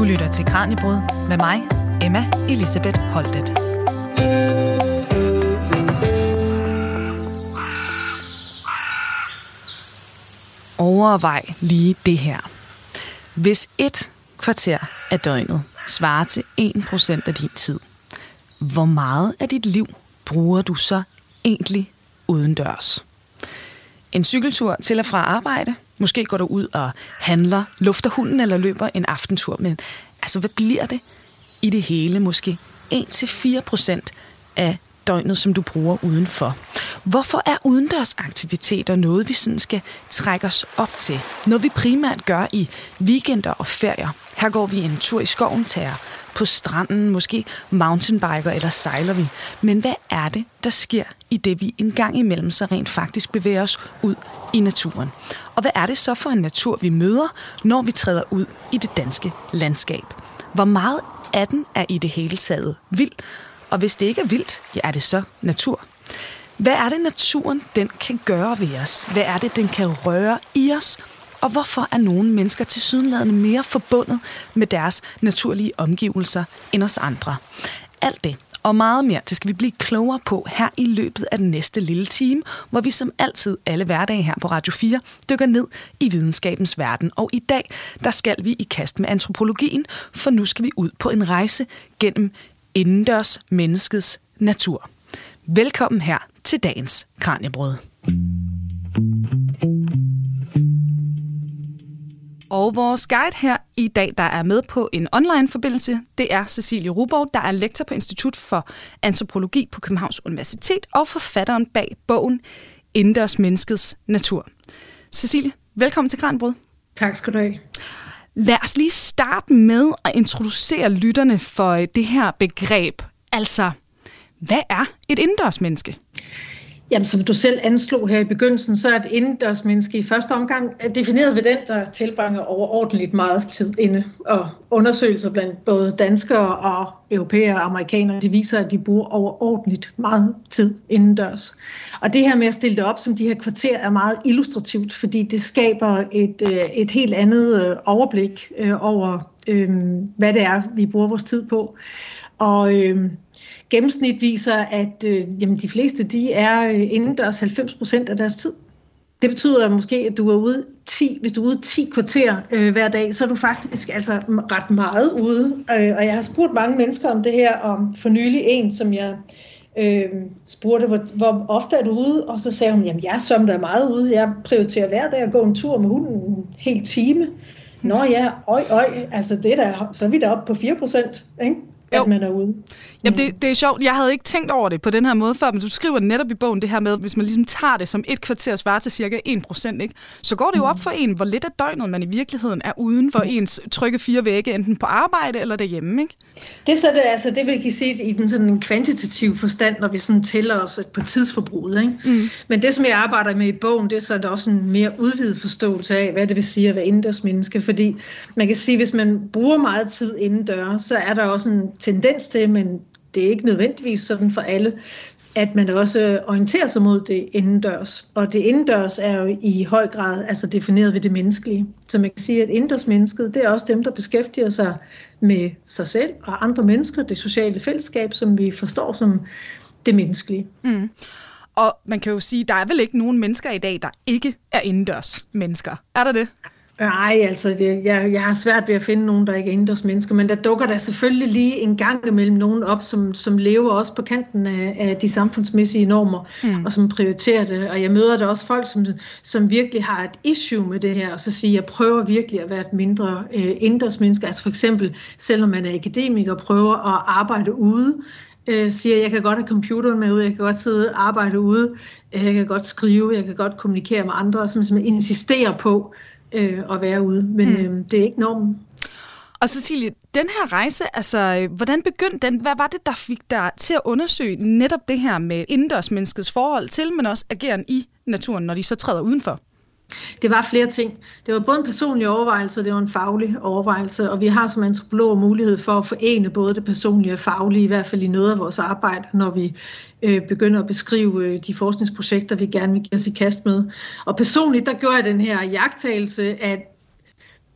Du lytter til Kranjebrud med mig, Emma Elisabeth Holtet. Overvej lige det her. Hvis et kvarter af døgnet svarer til 1% af din tid, hvor meget af dit liv bruger du så egentlig udendørs? En cykeltur til og fra arbejde? Måske går du ud og handler, lufter hunden eller løber en aftentur. Men altså, hvad bliver det i det hele? Måske 1-4% af døgnet, som du bruger udenfor. Hvorfor er udendørsaktiviteter noget, vi sådan skal trække os op til? Noget, vi primært gør i weekender og ferier. Her går vi en tur i skoven, tager på stranden, måske mountainbiker eller sejler vi. Men hvad er det, der sker i det, vi en gang imellem så rent faktisk bevæger os ud i naturen? Og hvad er det så for en natur, vi møder, når vi træder ud i det danske landskab? Hvor meget af den er i det hele taget vild, og hvis det ikke er vildt, ja, er det så natur? Hvad er det, naturen den kan gøre ved os? Hvad er det, den kan røre i os? Og hvorfor er nogle mennesker til sydenladende mere forbundet med deres naturlige omgivelser end os andre? Alt det og meget mere, det skal vi blive klogere på her i løbet af den næste lille time, hvor vi som altid alle hverdage her på Radio 4 dykker ned i videnskabens verden. Og i dag, der skal vi i kast med antropologien, for nu skal vi ud på en rejse gennem indendørs menneskets natur. Velkommen her til dagens Kranjebrød. Og vores guide her i dag, der er med på en online-forbindelse, det er Cecilie Ruborg, der er lektor på Institut for Antropologi på Københavns Universitet og forfatteren bag bogen Indendørs Menneskets Natur. Cecilie, velkommen til Kranjebrød. Tak skal du have. Lad os lige starte med at introducere lytterne for det her begreb. Altså, hvad er et indendørsmenneske? Jamen, som du selv anslog her i begyndelsen, så er et indendørsmenneske i første omgang øh, defineret ved den, der tilbringer overordentligt meget tid inde. Og undersøgelser blandt både danskere og europæere og amerikanere, de viser, at de bruger overordentligt meget tid indendørs. Og det her med at stille det op som de her kvarter er meget illustrativt, fordi det skaber et, øh, et helt andet øh, overblik over, øhm, hvad det er, vi bruger vores tid på. Og øhm, gennemsnit viser, at øh, jamen, de fleste de er øh, indendørs 90 procent af deres tid. Det betyder måske, at du er ude 10, hvis du er ude 10 kvarter øh, hver dag, så er du faktisk altså ret meget ude. Øh, og jeg har spurgt mange mennesker om det her, om for nylig en, som jeg øh, spurgte, hvor, hvor ofte er du ude? Og så sagde hun, jamen jeg som der er meget ude. Jeg prioriterer hver dag at gå en tur med hunden en hel time. Nå ja, øj, øj, altså det der, så er vi der oppe på 4 procent, ikke? at man er ude. Jamen, det, det er sjovt. Jeg havde ikke tænkt over det på den her måde før, men du skriver netop i bogen det her med, hvis man ligesom tager det som et kvarter svarer til cirka 1%, ikke? så går det jo op for en, hvor lidt af døgnet man i virkeligheden er uden for ens trygge fire vægge, enten på arbejde eller derhjemme. Ikke? Det er så det, altså det vil jeg sige i den sådan kvantitative forstand, når vi sådan tæller os på tidsforbruget. Ikke? Mm. Men det, som jeg arbejder med i bogen, det er så der også en mere udvidet forståelse af, hvad det vil sige at være indendørs menneske. Fordi man kan sige, hvis man bruger meget tid indendørs, så er der også en tendens til, men det er ikke nødvendigvis sådan for alle, at man også orienterer sig mod det indendørs. Og det indendørs er jo i høj grad altså defineret ved det menneskelige. Så man kan sige, at indendørsmennesket, det er også dem, der beskæftiger sig med sig selv og andre mennesker, det sociale fællesskab, som vi forstår som det menneskelige. Mm. Og man kan jo sige, der er vel ikke nogen mennesker i dag, der ikke er indendørs mennesker. Er der det? Nej, altså det, jeg, jeg har svært ved at finde nogen, der ikke er indendørs mennesker, men der dukker der selvfølgelig lige en gang imellem nogen op, som, som lever også på kanten af, af de samfundsmæssige normer, mm. og som prioriterer det. Og jeg møder der også folk, som, som virkelig har et issue med det her, og så siger, jeg prøver virkelig at være et mindre øh, indendørs menneske. Altså for eksempel, selvom man er akademiker, prøver at arbejde ude, øh, siger, jeg kan godt have computeren med ud, jeg kan godt sidde og arbejde ude, øh, jeg kan godt skrive, jeg kan godt kommunikere med andre, og som, som insisterer på, øh, at være ude, men mm. øh, det er ikke normen. Og Cecilie, den her rejse, altså, hvordan begyndte den? Hvad var det, der fik dig til at undersøge netop det her med indendørsmenneskets forhold til, men også ageren i naturen, når de så træder udenfor? Det var flere ting. Det var både en personlig overvejelse, og det var en faglig overvejelse, og vi har som antropologer mulighed for at forene både det personlige og faglige, i hvert fald i noget af vores arbejde, når vi øh, begynder at beskrive øh, de forskningsprojekter, vi gerne vil give os i kast med. Og personligt, der gjorde jeg den her jagttagelse, at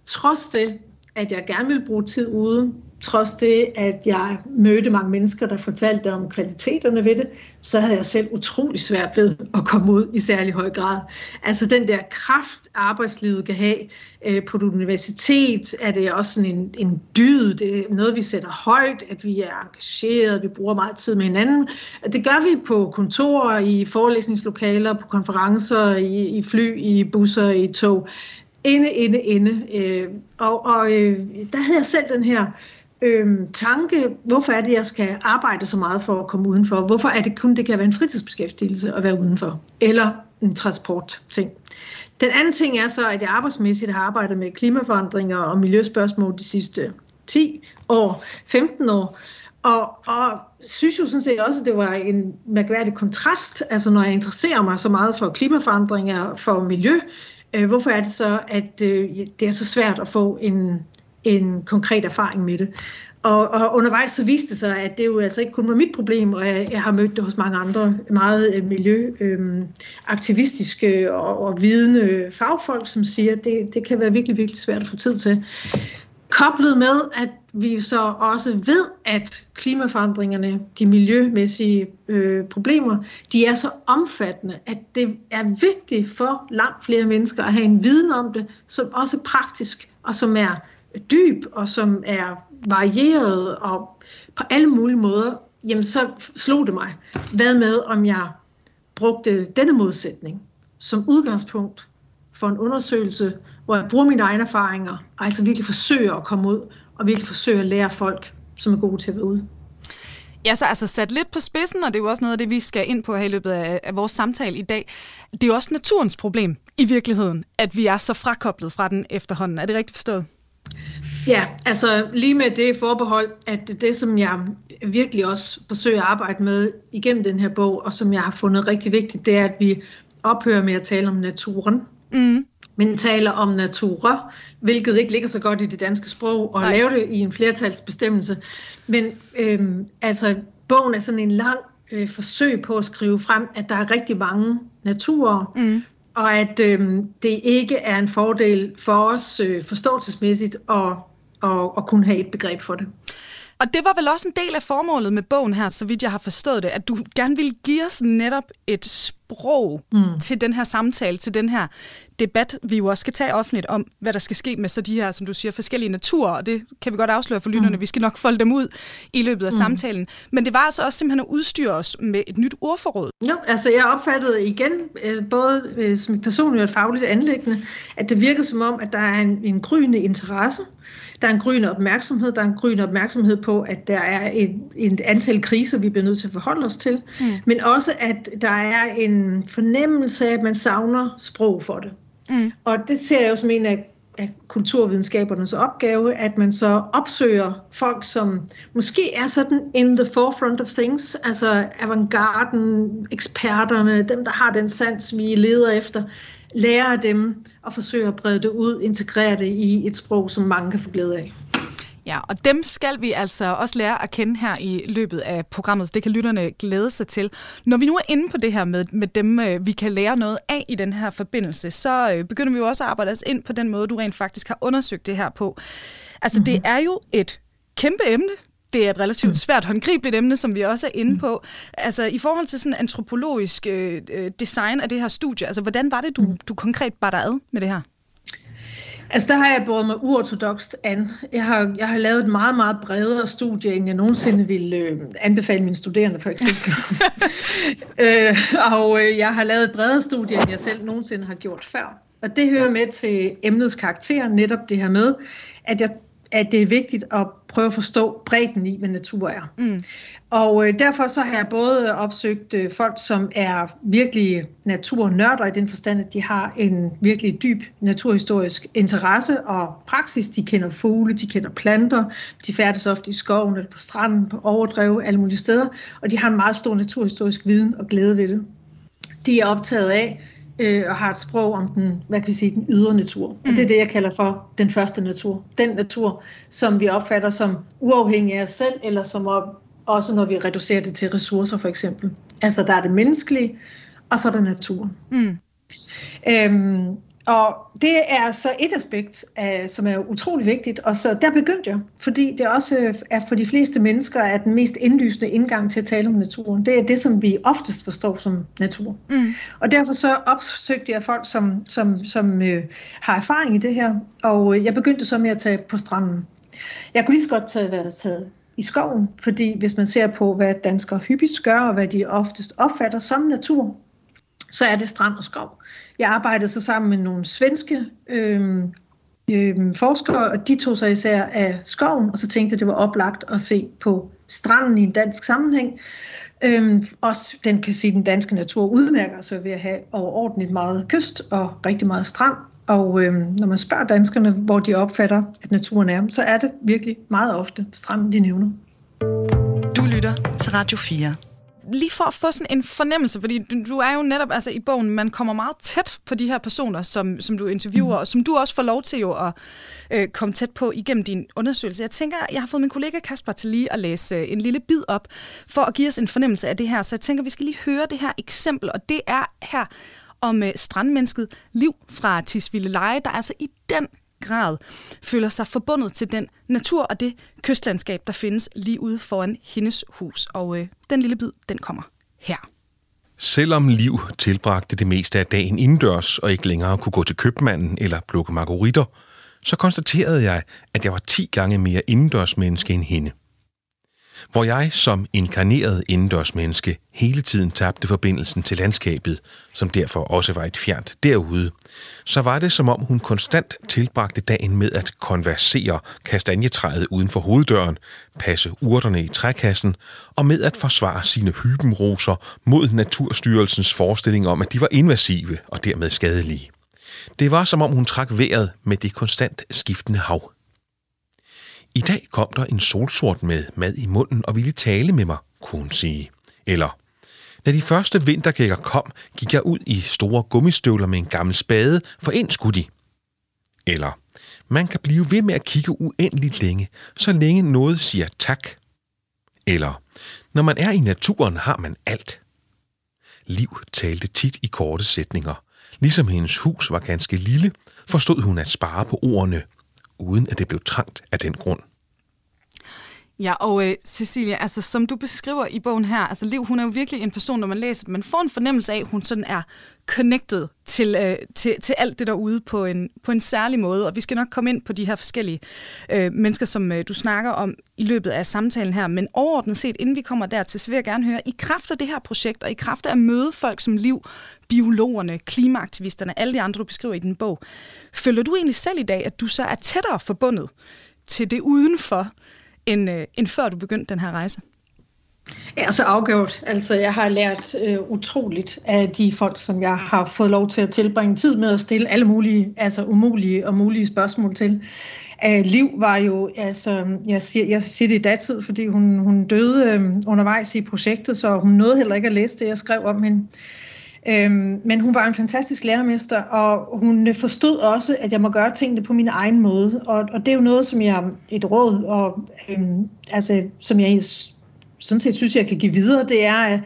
trods det, at jeg gerne vil bruge tid ude, trods det, at jeg mødte mange mennesker, der fortalte om kvaliteterne ved det, så havde jeg selv utrolig svært ved at komme ud i særlig høj grad. Altså den der kraft, arbejdslivet kan have øh, på et universitet, er det også sådan en, en dyd, det er noget, vi sætter højt, at vi er engageret, vi bruger meget tid med hinanden. Det gør vi på kontorer, i forelæsningslokaler, på konferencer, i, i fly, i busser, i tog. Inde, inde, inde. Øh, og og øh, der havde jeg selv den her øh, tanke, hvorfor er det, jeg skal arbejde så meget for at komme udenfor? Hvorfor er det kun, det kan være en fritidsbeskæftigelse at være udenfor? Eller en transportting. Den anden ting er så, at jeg arbejdsmæssigt har arbejdet med klimaforandringer og miljøspørgsmål de sidste 10 år, 15 år, og, og synes jo sådan set også, at det var en mærkværdig kontrast, altså når jeg interesserer mig så meget for klimaforandringer, for miljø, øh, hvorfor er det så, at øh, det er så svært at få en, en konkret erfaring med det. Og, og undervejs så viste det sig, at det jo altså ikke kun var mit problem, og jeg, jeg har mødt det hos mange andre meget øh, miljøaktivistiske øh, og, og vidende fagfolk, som siger, at det, det kan være virkelig, virkelig svært at få tid til. Koblet med, at vi så også ved, at klimaforandringerne, de miljømæssige øh, problemer, de er så omfattende, at det er vigtigt for langt flere mennesker at have en viden om det, som også er praktisk og som er dyb og som er varieret og på alle mulige måder, jamen så slog det mig. Hvad med, om jeg brugte denne modsætning som udgangspunkt for en undersøgelse, hvor jeg bruger mine egne erfaringer, og altså virkelig forsøger at komme ud, og virkelig forsøger at lære folk, som er gode til at være ude. Ja, så altså sat lidt på spidsen, og det er jo også noget af det, vi skal ind på her i løbet af, af vores samtale i dag. Det er jo også naturens problem i virkeligheden, at vi er så frakoblet fra den efterhånden. Er det rigtigt forstået? Ja, altså lige med det forbehold, at det, som jeg virkelig også forsøger at arbejde med igennem den her bog, og som jeg har fundet rigtig vigtigt, det er, at vi ophører med at tale om naturen, mm. Men taler om naturer, hvilket ikke ligger så godt i det danske sprog, og Nej. lave det i en flertalsbestemmelse. Men øhm, altså, bogen er sådan en lang øh, forsøg på at skrive frem, at der er rigtig mange naturer, mm og at øh, det ikke er en fordel for os øh, forståelsesmæssigt at, at, at kunne have et begreb for det. Og det var vel også en del af formålet med bogen her, så vidt jeg har forstået det, at du gerne ville give os netop et sprog mm. til den her samtale, til den her debat, vi jo også skal tage offentligt om, hvad der skal ske med så de her, som du siger, forskellige naturer, og det kan vi godt afsløre for lytterne, mm. vi skal nok folde dem ud i løbet af mm. samtalen. Men det var altså også simpelthen at udstyre os med et nyt ordforråd. Jo, altså jeg opfattede igen, øh, både øh, som personligt og et fagligt anlæggende, at det virkede som om, at der er en, en gryende interesse, der er en gryende opmærksomhed, der er en gryende opmærksomhed på, at der er et, et antal kriser, vi bliver nødt til at forholde os til, mm. men også at der er en fornemmelse af, at man savner sprog for det. Mm. Og det ser jeg jo som en af, af kulturvidenskabernes opgave, at man så opsøger folk, som måske er sådan in the forefront of things, altså avantgarden, eksperterne, dem der har den sans, vi leder efter, lære dem og forsøge at brede det ud, integrere det i et sprog, som mange kan få glæde af. Ja, og dem skal vi altså også lære at kende her i løbet af programmet, så det kan lytterne glæde sig til. Når vi nu er inde på det her med, med dem, øh, vi kan lære noget af i den her forbindelse, så øh, begynder vi jo også at arbejde os ind på den måde, du rent faktisk har undersøgt det her på. Altså, mm-hmm. det er jo et kæmpe emne, det er et relativt mm. svært håndgribeligt emne, som vi også er inde mm. på. Altså i forhold til sådan antropologisk øh, øh, design af det her studie, altså hvordan var det, du, mm. du konkret bar dig ad med det her? Altså der har jeg båret mig uortodokst an. Jeg har, jeg har lavet et meget, meget bredere studie, end jeg nogensinde ville øh, anbefale mine studerende for eksempel. øh, og øh, jeg har lavet et bredere studie, end jeg selv nogensinde har gjort før. Og det hører med til emnets karakter, netop det her med, at jeg at det er vigtigt at prøve at forstå bredden i, hvad natur er. Mm. Og øh, derfor så har jeg både opsøgt øh, folk, som er virkelig naturnørder i den forstand, at de har en virkelig dyb naturhistorisk interesse og praksis. De kender fugle, de kender planter, de færdes ofte i skoven eller på stranden, på overdrev, alle mulige steder, og de har en meget stor naturhistorisk viden og glæde ved det. De er optaget af, øh, og har et sprog om den, hvad kan vi sige, den ydre natur. Mm. Og det er det, jeg kalder for den første natur. Den natur, som vi opfatter som uafhængig af os selv, eller som op, også når vi reducerer det til ressourcer for eksempel. Altså der er det menneskelige, og så er der naturen. Mm. Øhm, og det er så et aspekt, af, som er utrolig vigtigt, og så der begyndte jeg, fordi det også er for de fleste mennesker er den mest indlysende indgang til at tale om naturen. Det er det, som vi oftest forstår som natur. Mm. Og derfor så opsøgte jeg folk, som, som, som øh, har erfaring i det her, og øh, jeg begyndte så med at tage på stranden. Jeg kunne lige så godt tage, være taget i skoven, fordi hvis man ser på, hvad danskere hyppigst gør, og hvad de oftest opfatter som natur, så er det strand og skov. Jeg arbejdede så sammen med nogle svenske øh, øh, forskere, og de tog sig især af skoven, og så tænkte jeg, det var oplagt at se på stranden i en dansk sammenhæng. Øhm, også den kan sige, den danske natur udmærker sig ved at have overordentligt meget kyst og rigtig meget strand. Og øhm, når man spørger danskerne, hvor de opfatter, at naturen er, så er det virkelig meget ofte stranden, de nævner. Du lytter til Radio 4 lige for at få sådan en fornemmelse, fordi du, du er jo netop altså i bogen, man kommer meget tæt på de her personer, som, som du interviewer, mm. og som du også får lov til jo at øh, komme tæt på igennem din undersøgelse. Jeg tænker, jeg har fået min kollega Kasper til lige at læse øh, en lille bid op, for at give os en fornemmelse af det her. Så jeg tænker, vi skal lige høre det her eksempel, og det er her om øh, strandmennesket Liv fra Tisvilde Leje, der altså i den grad føler sig forbundet til den natur og det kystlandskab, der findes lige ude foran hendes hus. Og øh, den lille bid, den kommer her. Selvom Liv tilbragte det meste af dagen indendørs og ikke længere kunne gå til købmanden eller plukke margaritter, så konstaterede jeg, at jeg var 10 gange mere indendørsmenneske end hende hvor jeg som inkarneret indendørsmenneske hele tiden tabte forbindelsen til landskabet, som derfor også var et fjernt derude, så var det som om hun konstant tilbragte dagen med at konversere kastanjetræet uden for hoveddøren, passe urterne i trækassen og med at forsvare sine hybenroser mod Naturstyrelsens forestilling om, at de var invasive og dermed skadelige. Det var som om hun trak vejret med det konstant skiftende hav. I dag kom der en solsort med mad i munden og ville tale med mig, kunne hun sige. Eller, da de første vinterkækker kom, gik jeg ud i store gummistøvler med en gammel spade, for ind skulle de. Eller, man kan blive ved med at kigge uendeligt længe, så længe noget siger tak. Eller, når man er i naturen, har man alt. Liv talte tit i korte sætninger. Ligesom hendes hus var ganske lille, forstod hun at spare på ordene – uden at det blev trangt af den grund. Ja, og øh, Cecilia, altså som du beskriver i bogen her, altså Liv, hun er jo virkelig en person, når man læser man får en fornemmelse af, at hun sådan er connected til, øh, til, til alt det derude på en, på en særlig måde, og vi skal nok komme ind på de her forskellige øh, mennesker, som øh, du snakker om i løbet af samtalen her, men overordnet set, inden vi kommer dertil, så vil jeg gerne høre, i kraft af det her projekt, og i kraft af at møde folk som Liv, biologerne, klimaaktivisterne, alle de andre, du beskriver i din bog, føler du egentlig selv i dag, at du så er tættere forbundet til det udenfor, end, øh, end før du begyndte den her rejse? Ja, så afgjort. Altså, jeg har lært øh, utroligt af de folk, som jeg har fået lov til at tilbringe tid med at stille alle mulige, altså umulige og mulige spørgsmål til. Uh, Liv var jo, altså, jeg siger, jeg siger det i datid, fordi hun, hun døde øh, undervejs i projektet, så hun nåede heller ikke at læse det, jeg skrev om hende. Øhm, men hun var en fantastisk lærermester, og hun forstod også, at jeg må gøre tingene på min egen måde. Og, og det er jo noget, som jeg, et råd, og, øhm, altså, som jeg sådan set synes, jeg kan give videre, det er, at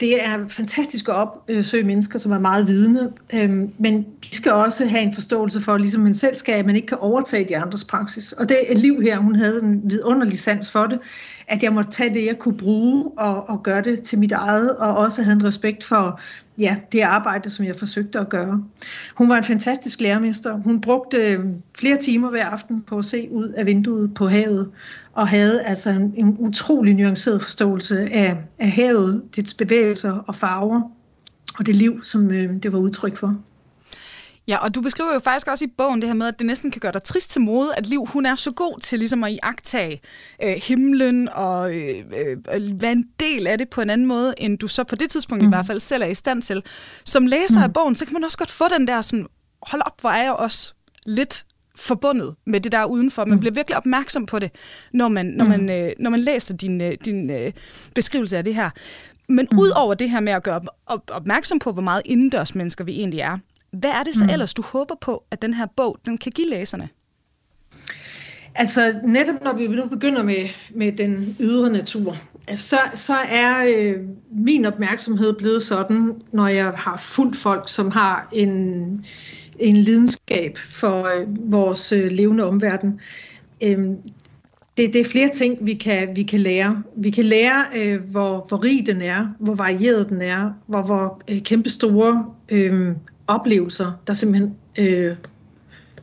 det er fantastisk at opsøge mennesker, som er meget vidende, øhm, men de skal også have en forståelse for, ligesom man selv skal, at man ikke kan overtage de andres praksis. Og det er Liv her, hun havde en vidunderlig sans for det, at jeg måtte tage det, jeg kunne bruge, og, og gøre det til mit eget, og også havde en respekt for ja, det arbejde, som jeg forsøgte at gøre. Hun var en fantastisk lærermester. Hun brugte øh, flere timer hver aften på at se ud af vinduet på havet, og havde altså en, en utrolig nuanceret forståelse af, af havet, dets bevægelser og farver, og det liv, som øh, det var udtryk for. Ja, og du beskriver jo faktisk også i bogen det her med, at det næsten kan gøre dig trist til mode, at Liv hun er så god til ligesom at iagtage øh, himlen og øh, øh, være en del af det på en anden måde, end du så på det tidspunkt mm. i hvert fald selv er i stand til. Som læser mm. af bogen, så kan man også godt få den der sådan, hold op, hvor er jeg også lidt forbundet med det der udenfor. Man mm. bliver virkelig opmærksom på det, når man, når man, mm. øh, når man læser din, øh, din øh, beskrivelse af det her. Men mm. ud over det her med at gøre op, opmærksom på, hvor meget indendørs mennesker vi egentlig er, hvad er det så mm. ellers, du håber på, at den her bog den kan give læserne? Altså netop når vi nu begynder med, med den ydre natur, så, så er øh, min opmærksomhed blevet sådan, når jeg har fuldt folk, som har en en lidenskab for øh, vores øh, levende omverden. Øhm, det, det er flere ting, vi kan, vi kan lære. Vi kan lære, øh, hvor, hvor rig den er, hvor varieret den er, hvor, hvor øh, kæmpe store øh, oplevelser, der simpelthen øh,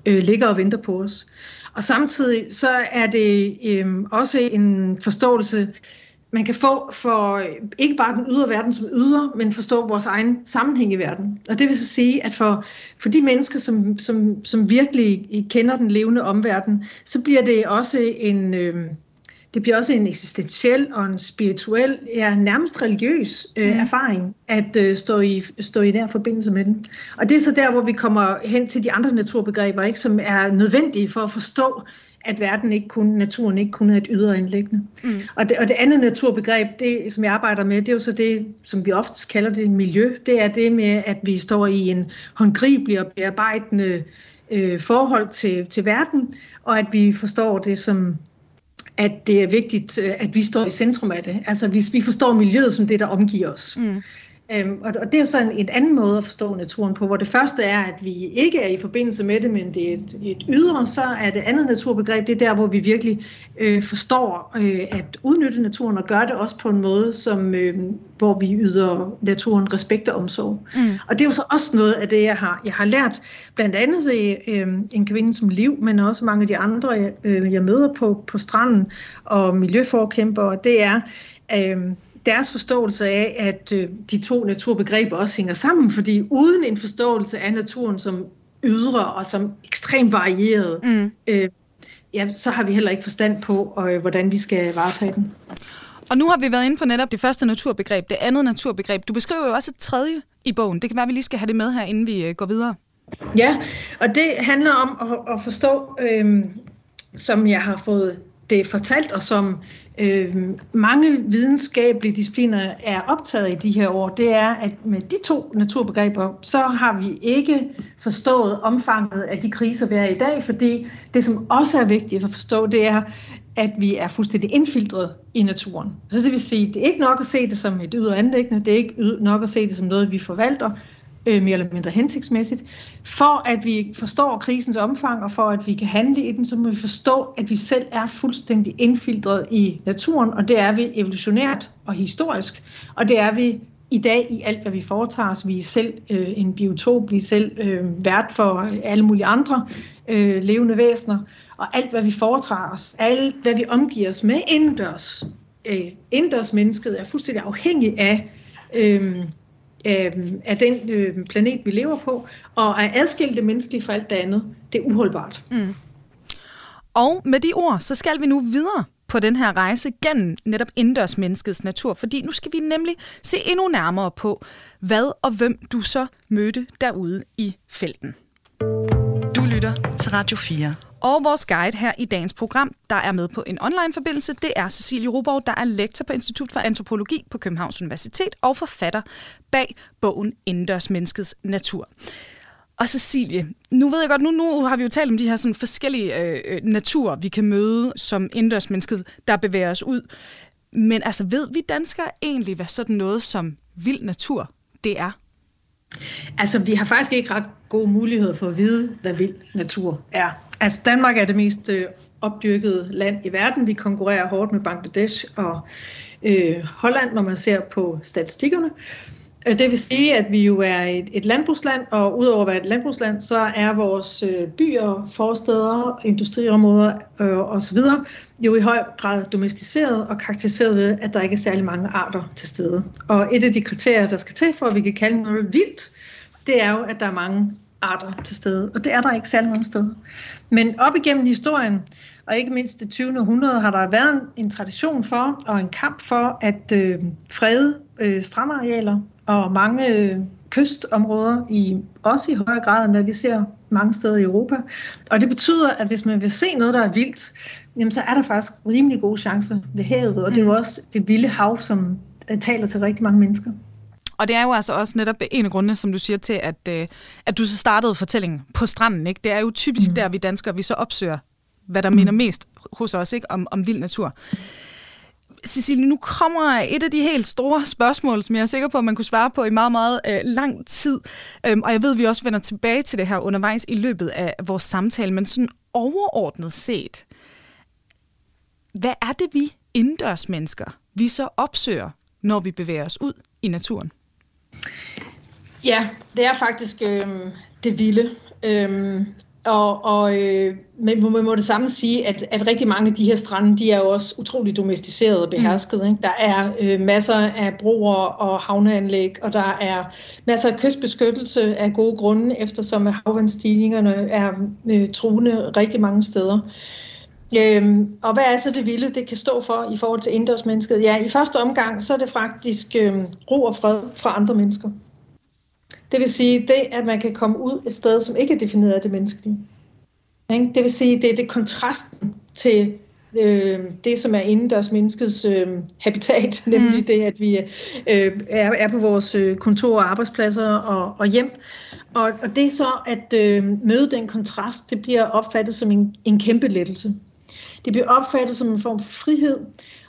øh, ligger og venter på os. Og samtidig så er det øh, også en forståelse, man kan få for øh, ikke bare den ydre verden som ydre, men forstå vores egen sammenhæng i verden. Og det vil så sige, at for, for de mennesker, som, som, som virkelig kender den levende omverden, så bliver det også en... Øh, det bliver også en eksistentiel og en spirituel, ja, nærmest religiøs øh, mm. erfaring at øh, stå, i, stå i nær forbindelse med den. Og det er så der, hvor vi kommer hen til de andre naturbegreber, ikke, som er nødvendige for at forstå, at verden ikke kun, naturen ikke kun er et ydre anlæggende. Mm. Og, det, og det andet naturbegreb, det, som jeg arbejder med, det er jo så det, som vi ofte kalder det miljø. Det er det med, at vi står i en håndgribelig og bearbejdende øh, forhold til, til verden, og at vi forstår det som at det er vigtigt, øh, at vi står i centrum af det. Altså hvis vi forstår miljøet som det, der omgiver os. Mm. Øhm, og, og det er jo sådan en anden måde at forstå naturen på, hvor det første er, at vi ikke er i forbindelse med det, men det er et, et ydre, så er det andet naturbegreb, det er der, hvor vi virkelig øh, forstår øh, at udnytte naturen og gøre det også på en måde, som, øh, hvor vi yder naturen respekt og omsorg. Mm. Og det er jo så også noget af det, jeg har, jeg har lært, blandt andet ved øh, en kvinde som Liv, men også mange af de andre, øh, jeg møder på, på stranden og miljøforkæmpere, det er... Øh, deres forståelse af, at øh, de to naturbegreber også hænger sammen, fordi uden en forståelse af naturen som ydre og som ekstremt varieret, mm. øh, ja, så har vi heller ikke forstand på, øh, hvordan vi skal varetage den. Og nu har vi været inde på netop det første naturbegreb, det andet naturbegreb. Du beskriver jo også et tredje i bogen. Det kan være, at vi lige skal have det med her, inden vi øh, går videre. Ja, og det handler om at, at forstå, øh, som jeg har fået det er fortalt, og som øh, mange videnskabelige discipliner er optaget i de her år, det er, at med de to naturbegreber, så har vi ikke forstået omfanget af de kriser, vi er i dag, fordi det, som også er vigtigt at forstå, det er, at vi er fuldstændig indfiltret i naturen. Så det vil sige, det er ikke nok at se det som et ydre anlæggende, det er ikke nok at se det som noget, vi forvalter, øh, mere eller mindre hensigtsmæssigt. For at vi forstår krisens omfang, og for at vi kan handle i den, så må vi forstå, at vi selv er fuldstændig indfiltret i naturen, og det er vi evolutionært og historisk, og det er vi i dag i alt, hvad vi foretager os. Vi er selv øh, en biotop, vi er selv øh, vært for alle mulige andre øh, levende væsener, og alt, hvad vi foretager os, alt, hvad vi omgiver os med indendørs. Øh, indendørs mennesket er fuldstændig afhængig af øh, øh, af den øh, planet, vi lever på, og at adskille det menneskelige fra alt det andet, det er uholdbart. Mm. Og med de ord, så skal vi nu videre på den her rejse gennem netop indendørsmenneskets natur, fordi nu skal vi nemlig se endnu nærmere på, hvad og hvem du så mødte derude i felten. Du lytter til Radio 4. Og vores guide her i dagens program, der er med på en online-forbindelse, det er Cecilie Ruborg, der er lektor på Institut for Antropologi på Københavns Universitet og forfatter bag bogen Indendørs Menneskets natur. Og Cecilie, nu ved jeg godt, nu, nu har vi jo talt om de her sådan forskellige øh, øh naturer, vi kan møde som indendørsmennesket, der bevæger os ud. Men altså, ved vi danskere egentlig, hvad sådan noget som vild natur det er? Altså, vi har faktisk ikke ret gode muligheder for at vide, hvad vild natur er. Altså, Danmark er det mest øh, opdyrkede land i verden. Vi konkurrerer hårdt med Bangladesh og øh, Holland, når man ser på statistikkerne. Øh, Øh, det vil sige, at vi jo er et, et landbrugsland, og udover at være et landbrugsland, så er vores øh, byer, forsteder, industriområder øh, osv. jo i høj grad domesticeret og karakteriseret ved, at der ikke er særlig mange arter til stede. Og et af de kriterier, der skal til for, at vi kan kalde noget vildt, det er jo, at der er mange arter til stede, og det er der ikke særlig mange steder. Men op igennem historien, og ikke mindst det 20. århundrede, har der været en tradition for og en kamp for at øh, frede øh, strandarealer og mange øh, kystområder, i, også i højere grad end hvad vi ser mange steder i Europa. Og det betyder, at hvis man vil se noget, der er vildt, jamen så er der faktisk rimelig gode chancer ved havet, og det er jo mm. også det vilde hav, som øh, taler til rigtig mange mennesker. Og det er jo altså også netop en af grundene, som du siger til, at, øh, at du så startede fortællingen på stranden. Ikke? Det er jo typisk mm. der, vi danskere, vi så opsøger, hvad der mm. minder mest hos os ikke om, om vild natur. Cecilie, nu kommer et af de helt store spørgsmål, som jeg er sikker på, at man kunne svare på i meget, meget øh, lang tid. Øhm, og jeg ved, at vi også vender tilbage til det her undervejs i løbet af vores samtale, men sådan overordnet set, hvad er det, vi indendørsmennesker, vi så opsøger, når vi bevæger os ud i naturen? Ja, det er faktisk øh, det vilde. Øh, og, og øh, men man må det samme sige, at, at rigtig mange af de her strande, de er jo også utroligt domesticerede og. Mm. Ikke? Der er øh, masser af broer og havneanlæg, og der er masser af kystbeskyttelse af gode grunde, eftersom havvandstigningerne er øh, truende rigtig mange steder. Øhm, og hvad er så det vilde, det kan stå for i forhold til indendørsmennesket? Ja, i første omgang, så er det faktisk øh, ro og fred fra andre mennesker. Det vil sige, det at man kan komme ud et sted, som ikke er defineret af det menneskelige. Det vil sige, det er det kontrasten til øh, det, som er indendørs menneskets øh, habitat, mm. nemlig det, at vi øh, er, er på vores øh, kontor og arbejdspladser og, og hjem. Og, og det er så, at øh, møde den kontrast, det bliver opfattet som en, en kæmpe lettelse. Det bliver opfattet som en form for frihed,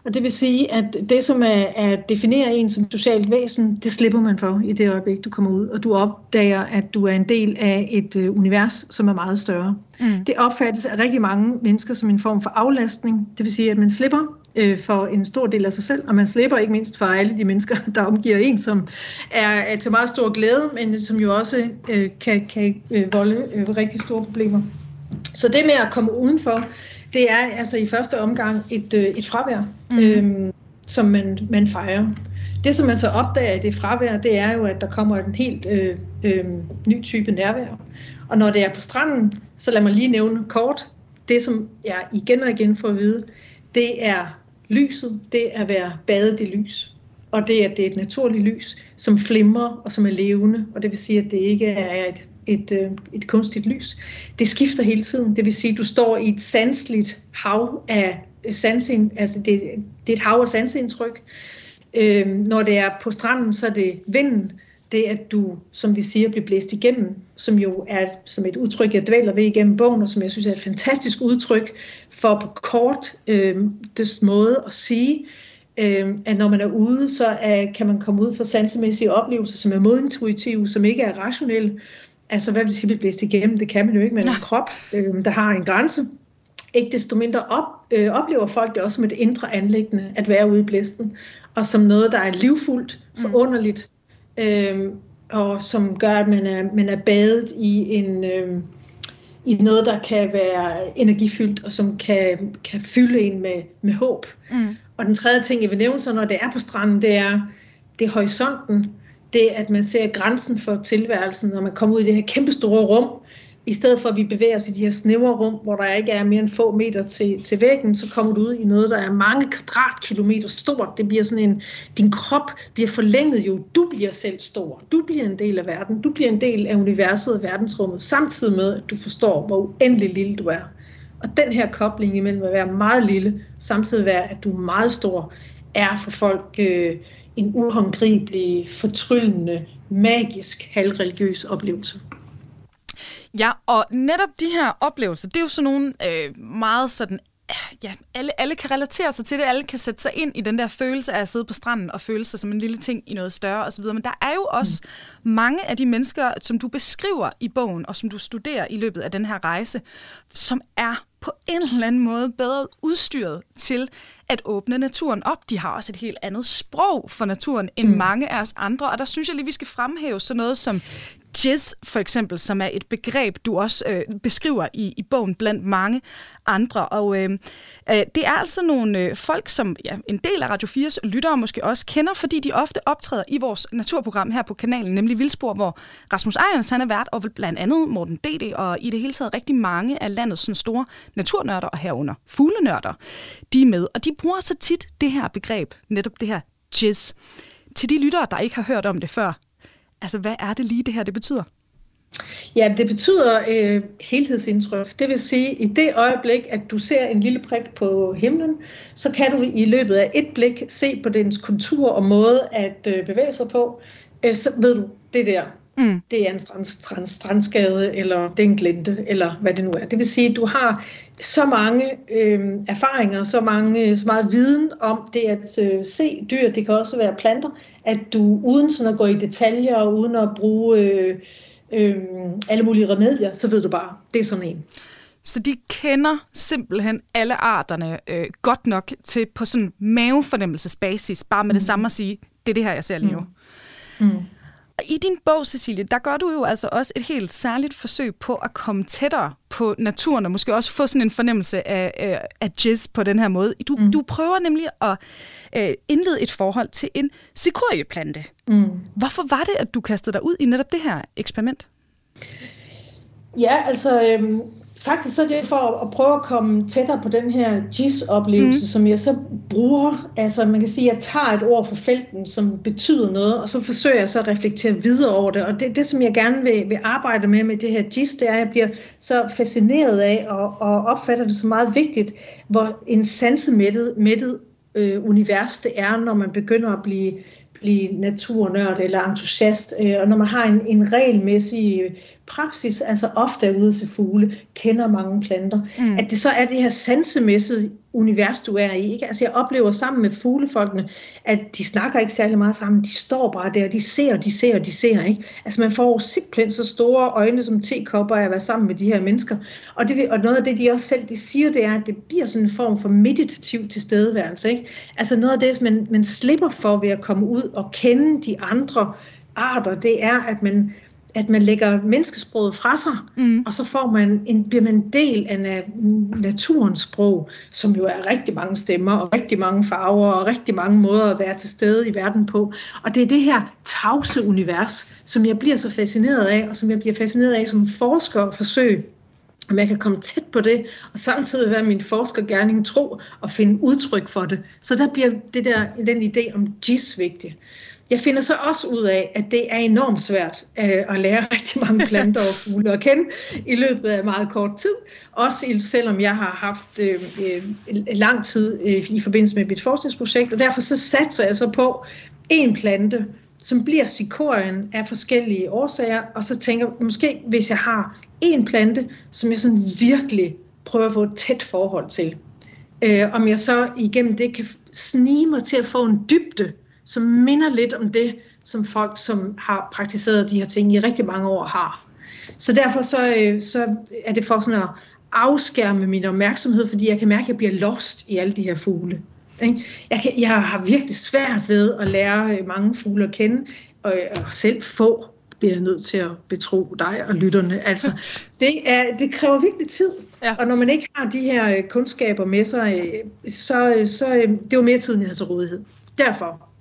og det vil sige, at det, som er, er definerer en som socialt væsen, det slipper man for i det øjeblik, du kommer ud, og du opdager, at du er en del af et øh, univers, som er meget større. Mm. Det opfattes af rigtig mange mennesker som en form for aflastning. Det vil sige, at man slipper øh, for en stor del af sig selv, og man slipper ikke mindst for alle de mennesker, der omgiver en, som er, er til meget stor glæde, men som jo også øh, kan, kan øh, volde øh, rigtig store problemer. Så det med at komme udenfor, det er altså i første omgang et, øh, et fravær, mm. øhm, som man, man fejrer. Det, som man så opdager i det fravær, det er jo, at der kommer en helt øh, øh, ny type nærvær. Og når det er på stranden, så lad mig lige nævne kort. Det, som jeg igen og igen får at vide, det er lyset, det er at være badet i lys. Og det er, at det er et naturligt lys, som flimrer og som er levende. Og det vil sige, at det ikke er et et, øh, et kunstigt lys. Det skifter hele tiden. Det vil sige, at du står i et sansligt hav af sansin, altså det, det er et hav af sansindtryk. Øh, når det er på stranden, så er det vinden, det at du, som vi siger, bliver blæst igennem, som jo er som et udtryk, jeg dvæler ved igennem bogen, og som jeg synes er et fantastisk udtryk for på kort øh, des måde at sige, øh, at når man er ude, så er, kan man komme ud for sansemæssige oplevelser, som er modintuitive, som ikke er rationelle, Altså, hvad det sige, at blæst igennem? Det kan man jo ikke med en krop, øh, der har en grænse. Ikke desto mindre op, øh, oplever folk det også som et indre anlæggende at være ude i blæsten, og som noget, der er livfuldt, mm. forunderligt, øh, og som gør, at man er, man er badet i en... Øh, i noget, der kan være energifyldt, og som kan, kan fylde en med, med håb. Mm. Og den tredje ting, jeg vil nævne, så når det er på stranden, det er, det er horisonten det, at man ser grænsen for tilværelsen, når man kommer ud i det her kæmpestore rum, i stedet for at vi bevæger os i de her snævre rum, hvor der ikke er mere end få meter til, til væggen, så kommer du ud i noget, der er mange kvadratkilometer stort. Det bliver sådan en, din krop bliver forlænget jo. Du bliver selv stor. Du bliver en del af verden. Du bliver en del af universet og verdensrummet, samtidig med, at du forstår, hvor uendelig lille du er. Og den her kobling imellem at være meget lille, samtidig være, at du er meget stor, er for folk øh, en uhåndgribelig, fortryllende, magisk, halvreligiøs oplevelse. Ja, og netop de her oplevelser, det er jo sådan nogle øh, meget sådan ja, alle, alle kan relatere sig til det, alle kan sætte sig ind i den der følelse af at sidde på stranden og føle sig som en lille ting i noget større osv. Men der er jo også mm. mange af de mennesker, som du beskriver i bogen, og som du studerer i løbet af den her rejse, som er på en eller anden måde bedre udstyret til at åbne naturen op. De har også et helt andet sprog for naturen end mm. mange af os andre, og der synes jeg lige, vi skal fremhæve sådan noget som jizz for eksempel, som er et begreb, du også øh, beskriver i, i bogen blandt mange andre. Og øh, øh, det er altså nogle øh, folk, som ja, en del af Radio 4's lyttere måske også kender, fordi de ofte optræder i vores naturprogram her på kanalen, nemlig Vildspor, hvor Rasmus Ejers han er vært, og blandt andet Morten D.D. og i det hele taget rigtig mange af landets sådan store naturnørder og herunder fuglenørder, de er med. Og de bruger så tit det her begreb, netop det her jizz. Til de lyttere, der ikke har hørt om det før, Altså, hvad er det lige, det her det betyder? Ja, det betyder øh, helhedsindtryk. Det vil sige, i det øjeblik, at du ser en lille prik på himlen, så kan du i løbet af et blik se på dens kontur og måde at øh, bevæge sig på. Øh, så ved du, det der, mm. det er en strand, strand, strandskade, eller det er en glente, eller hvad det nu er. Det vil sige, at du har så mange øh, erfaringer, så, mange, så meget viden om det at øh, se dyr, det kan også være planter, at du uden sådan at gå i detaljer, og uden at bruge øh, øh, alle mulige remedier, så ved du bare, det er sådan en. Så de kender simpelthen alle arterne øh, godt nok til på sådan mavefornemmelsesbasis, bare med mm. det samme at sige, det er det her, jeg ser lige nu. Mm. Mm. I din bog, Cecilie, der gør du jo altså også et helt særligt forsøg på at komme tættere på naturen, og måske også få sådan en fornemmelse af, af, jizz på den her måde. Du, mm. du prøver nemlig at øh, indlede et forhold til en cikorieplante. Mm. Hvorfor var det, at du kastede dig ud i netop det her eksperiment? Ja, altså øhm, faktisk så er det for at prøve at komme tættere på den her GIS-oplevelse, mm. som jeg så bruger. Altså man kan sige, at jeg tager et ord fra felten, som betyder noget, og så forsøger jeg så at reflektere videre over det. Og det, det som jeg gerne vil, vil arbejde med med det her GIS, det er, at jeg bliver så fascineret af og, og opfatter det så meget vigtigt, hvor en sansemættet mættet, øh, univers det er, når man begynder at blive blive naturnørd eller entusiast, øh, og når man har en, en regelmæssig praksis, altså ofte er ude til fugle, kender mange planter, mm. at det så er det her sansemæssige univers, du er i. Ikke? Altså jeg oplever sammen med fuglefolkene, at de snakker ikke særlig meget sammen, de står bare der, de ser, de ser, de ser. Ikke? Altså man får simpelthen så store øjne som tekopper af at være sammen med de her mennesker. Og, det, og noget af det, de også selv de siger, det er, at det bliver sådan en form for meditativ tilstedeværelse. Ikke? Altså noget af det, man, man slipper for ved at komme ud og kende de andre arter, det er, at man at man lægger menneskesproget fra sig, mm. og så får man en, bliver man en del af naturens sprog, som jo er rigtig mange stemmer, og rigtig mange farver, og rigtig mange måder at være til stede i verden på. Og det er det her tavse univers, som jeg bliver så fascineret af, og som jeg bliver fascineret af som forsker og forsøg om jeg kan komme tæt på det, og samtidig være min forskergærning tro og finde udtryk for det. Så der bliver det der, den idé om GIS vigtig. Jeg finder så også ud af, at det er enormt svært øh, at lære rigtig mange planter og fugle at kende i løbet af meget kort tid. Også selvom jeg har haft øh, øh, lang tid øh, i forbindelse med mit forskningsprojekt, og derfor så satser jeg så på en plante, som bliver cikorien af forskellige årsager, og så tænker jeg, måske hvis jeg har en plante, som jeg sådan virkelig prøver at få et tæt forhold til, øh, om jeg så igennem det kan snige mig til at få en dybde som minder lidt om det, som folk, som har praktiseret de her ting i rigtig mange år, har. Så derfor så, øh, så er det for sådan at afskærme min opmærksomhed, fordi jeg kan mærke, at jeg bliver lost i alle de her fugle. Jeg, kan, jeg har virkelig svært ved at lære øh, mange fugle at kende, og, og selv få bliver jeg nødt til at betro dig og lytterne. Altså, det, er, det kræver virkelig tid. Ja. Og når man ikke har de her øh, kundskaber med sig, så, så det er jo mere tid, end jeg har til rådighed. Derfor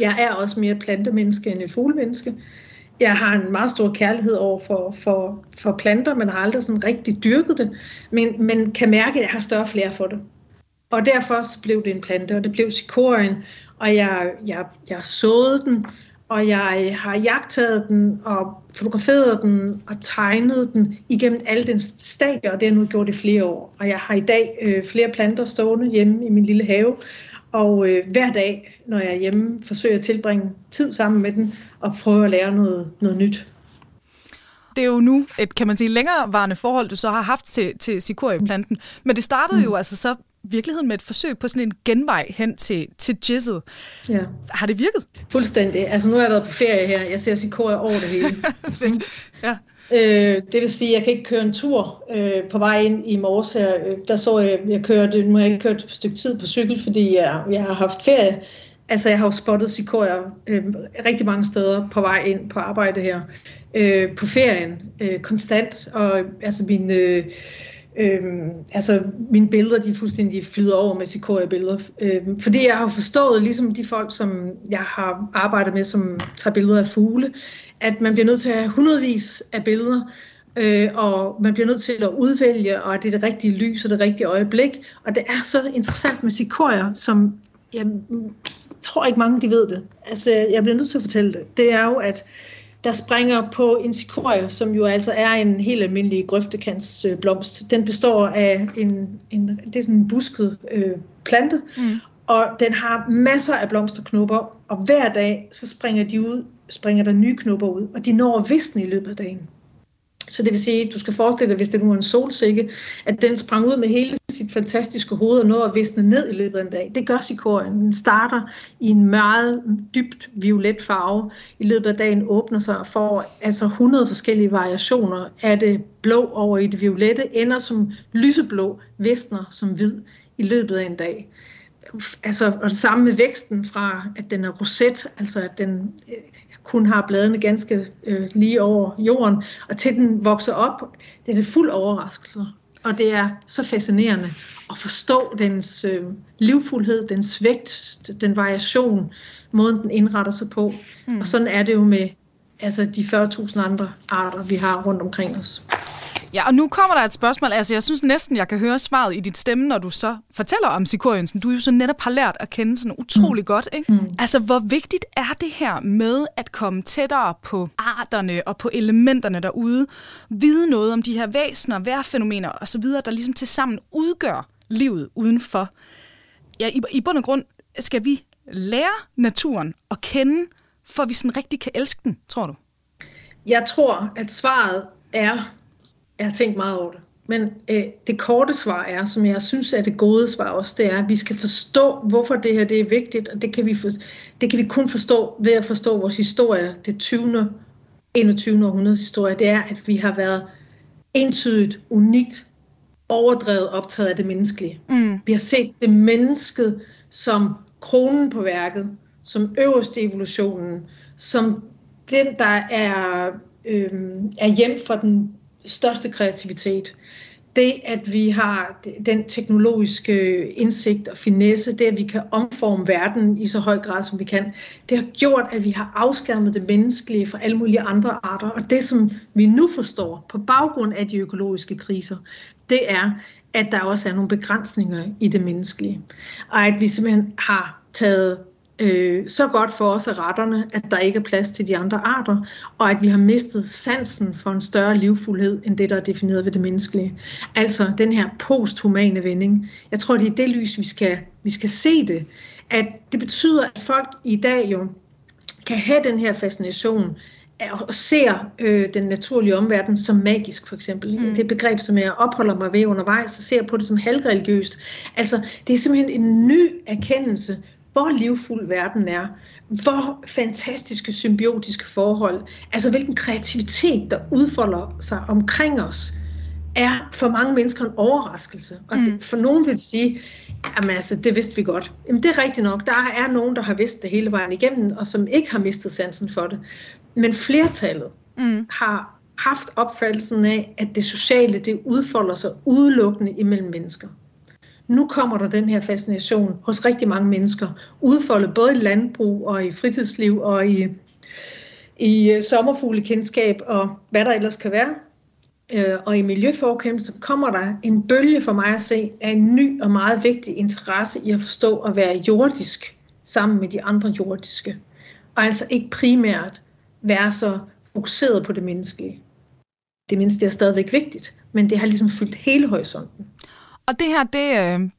jeg er også mere plantemenneske end et fuglemenneske. Jeg har en meget stor kærlighed over for, for, for planter, men har aldrig sådan rigtig dyrket det, men, men kan mærke, at jeg har større flere for det. Og derfor så blev det en plante, og det blev sikorien, og jeg, jeg, jeg såede den, og jeg har jagtet den, og fotograferet den, og tegnet den igennem alle den stadier, og det har nu gjort i flere år. Og jeg har i dag øh, flere planter stående hjemme i min lille have, og øh, hver dag, når jeg er hjemme, forsøger jeg at tilbringe tid sammen med den og prøve at lære noget, noget nyt. Det er jo nu et, kan man sige, længerevarende forhold, du så har haft til, til sikorieplanten. Men det startede mm. jo altså så virkeligheden med et forsøg på sådan en genvej hen til, til jizzet. Ja. Har det virket? Fuldstændig. Altså nu har jeg været på ferie her. Jeg ser sikorier over det hele. ja. Øh, det vil sige, at jeg kan ikke køre en tur øh, på vej ind i morges. Her, øh, der så jeg, jeg kørte, nu har jeg ikke kørt et stykke tid på cykel, fordi jeg, jeg har haft ferie. Altså, jeg har jo spottet sikorier øh, rigtig mange steder på vej ind på arbejde her. Øh, på ferien, øh, konstant. Og altså, min... Øh, Øhm, altså mine billeder, de fuldstændig flyder over med Sikoria-billeder. Øhm, fordi jeg har forstået, ligesom de folk, som jeg har arbejdet med, som tager billeder af fugle, at man bliver nødt til at have hundredvis af billeder, øh, og man bliver nødt til at udvælge, og at det er det rigtige lys og det rigtige øjeblik. Og det er så interessant med Sikoria, som jeg tror ikke mange de ved det. Altså, jeg bliver nødt til at fortælle det. Det er jo, at der springer på en cikoria, som jo altså er en helt almindelig grøftekantsblomst. Den består af en, en, det er sådan en busket øh, plante, mm. og den har masser af blomsterknopper, og hver dag så springer de ud springer der nye knopper ud, og de når visne i løbet af dagen. Så det vil sige, at du skal forestille dig, hvis det nu er en solsikke, at den sprang ud med hele sit fantastiske hoved og når at visne ned i løbet af en dag. Det gør sikorien. Den starter i en meget dybt violet farve. I løbet af dagen åbner sig og får altså 100 forskellige variationer af det blå over i det violette, ender som lyseblå, visner som hvid i løbet af en dag altså, og det samme med væksten fra, at den er roset, altså at den øh, kun har bladene ganske øh, lige over jorden, og til den vokser op, det er det fuld overraskelse. Og det er så fascinerende at forstå dens øh, livfuldhed, dens vægt, den variation, måden den indretter sig på. Mm. Og sådan er det jo med altså de 40.000 andre arter, vi har rundt omkring os. Ja, og nu kommer der et spørgsmål. Altså, jeg synes næsten, jeg kan høre svaret i dit stemme, når du så fortæller om sikorien, som du jo så netop har lært at kende sådan utrolig mm. godt. Ikke? Mm. Altså, hvor vigtigt er det her med at komme tættere på arterne og på elementerne derude, vide noget om de her væsener, vejrfænomener osv., der ligesom til sammen udgør livet udenfor. Ja, i, i bund og grund skal vi lære naturen at kende, for vi sådan rigtig kan elske den, tror du? Jeg tror, at svaret er jeg har tænkt meget over det. Men øh, det korte svar er, som jeg synes er det gode svar også, det er, at vi skal forstå, hvorfor det her det er vigtigt, og det kan vi, for, det kan vi kun forstå ved at forstå vores historie, det 20. 21. århundredes historie, det er, at vi har været entydigt, unikt, overdrevet optaget af det menneskelige. Mm. Vi har set det mennesket som kronen på værket, som øverste evolutionen, som den, der er, øh, er hjem for den største kreativitet. Det, at vi har den teknologiske indsigt og finesse, det, at vi kan omforme verden i så høj grad, som vi kan, det har gjort, at vi har afskærmet det menneskelige fra alle mulige andre arter. Og det, som vi nu forstår på baggrund af de økologiske kriser, det er, at der også er nogle begrænsninger i det menneskelige. Og at vi simpelthen har taget øh, så godt for os af retterne, at der ikke er plads til de andre arter, og at vi har mistet sansen for en større livfuldhed, end det, der er defineret ved det menneskelige. Altså den her posthumane vending. Jeg tror, det er det lys, vi skal, vi skal se det. At det betyder, at folk i dag jo kan have den her fascination og ser øh, den naturlige omverden som magisk, for eksempel. Mm. Det begreb, som jeg opholder mig ved undervejs, og ser på det som halvreligiøst. Altså, det er simpelthen en ny erkendelse hvor livfuld verden er, hvor fantastiske symbiotiske forhold, altså hvilken kreativitet, der udfolder sig omkring os, er for mange mennesker en overraskelse. Og det, mm. for nogen vil sige, jamen altså, det vidste vi godt. Jamen det er rigtigt nok, der er nogen, der har vidst det hele vejen igennem, og som ikke har mistet sansen for det. Men flertallet mm. har haft opfattelsen af, at det sociale, det udfolder sig udelukkende imellem mennesker nu kommer der den her fascination hos rigtig mange mennesker, udfoldet både i landbrug og i fritidsliv og i, i øh, sommerfuglekendskab og hvad der ellers kan være. Øh, og i miljøforkæmpelse kommer der en bølge for mig at se af en ny og meget vigtig interesse i at forstå at være jordisk sammen med de andre jordiske. Og altså ikke primært være så fokuseret på det menneskelige. Det menneskelige er stadigvæk vigtigt, men det har ligesom fyldt hele horisonten. Og det her, det, øh,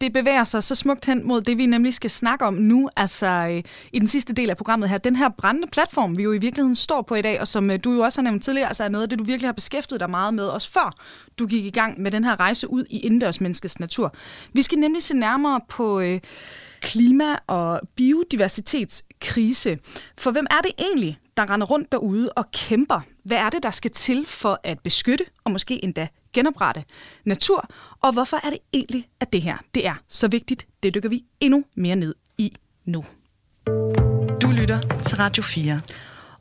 det bevæger sig så smukt hen mod det, vi nemlig skal snakke om nu, altså øh, i den sidste del af programmet her. Den her brændende platform, vi jo i virkeligheden står på i dag, og som øh, du jo også har nævnt tidligere, altså er noget af det, du virkelig har beskæftiget dig meget med, også før du gik i gang med den her rejse ud i indendørsmenneskets natur. Vi skal nemlig se nærmere på øh, klima- og biodiversitetskrise. For hvem er det egentlig, der render rundt derude og kæmper? Hvad er det, der skal til for at beskytte og måske endda genoprette natur, og hvorfor er det egentlig, at det her det er så vigtigt? Det dykker vi endnu mere ned i nu. Du lytter til Radio 4.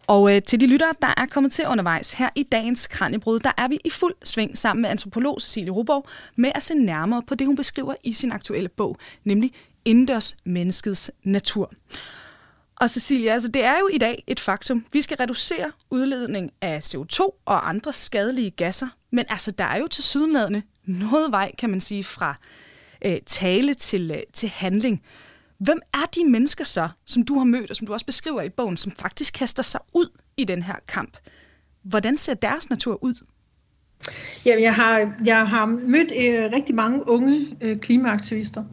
Og øh, til de lyttere, der er kommet til undervejs her i dagens Kranjebrud, der er vi i fuld sving sammen med antropolog Cecilie Ruborg med at se nærmere på det, hun beskriver i sin aktuelle bog, nemlig Indendørs menneskets natur. Og Cecilia, altså det er jo i dag et faktum. Vi skal reducere udledning af CO2 og andre skadelige gasser, men altså der er jo til sydenladende noget vej, kan man sige, fra øh, tale til, øh, til handling. Hvem er de mennesker så, som du har mødt, og som du også beskriver i bogen, som faktisk kaster sig ud i den her kamp? Hvordan ser deres natur ud? Jamen, jeg har, jeg har mødt øh, rigtig mange unge øh, klimaaktivister,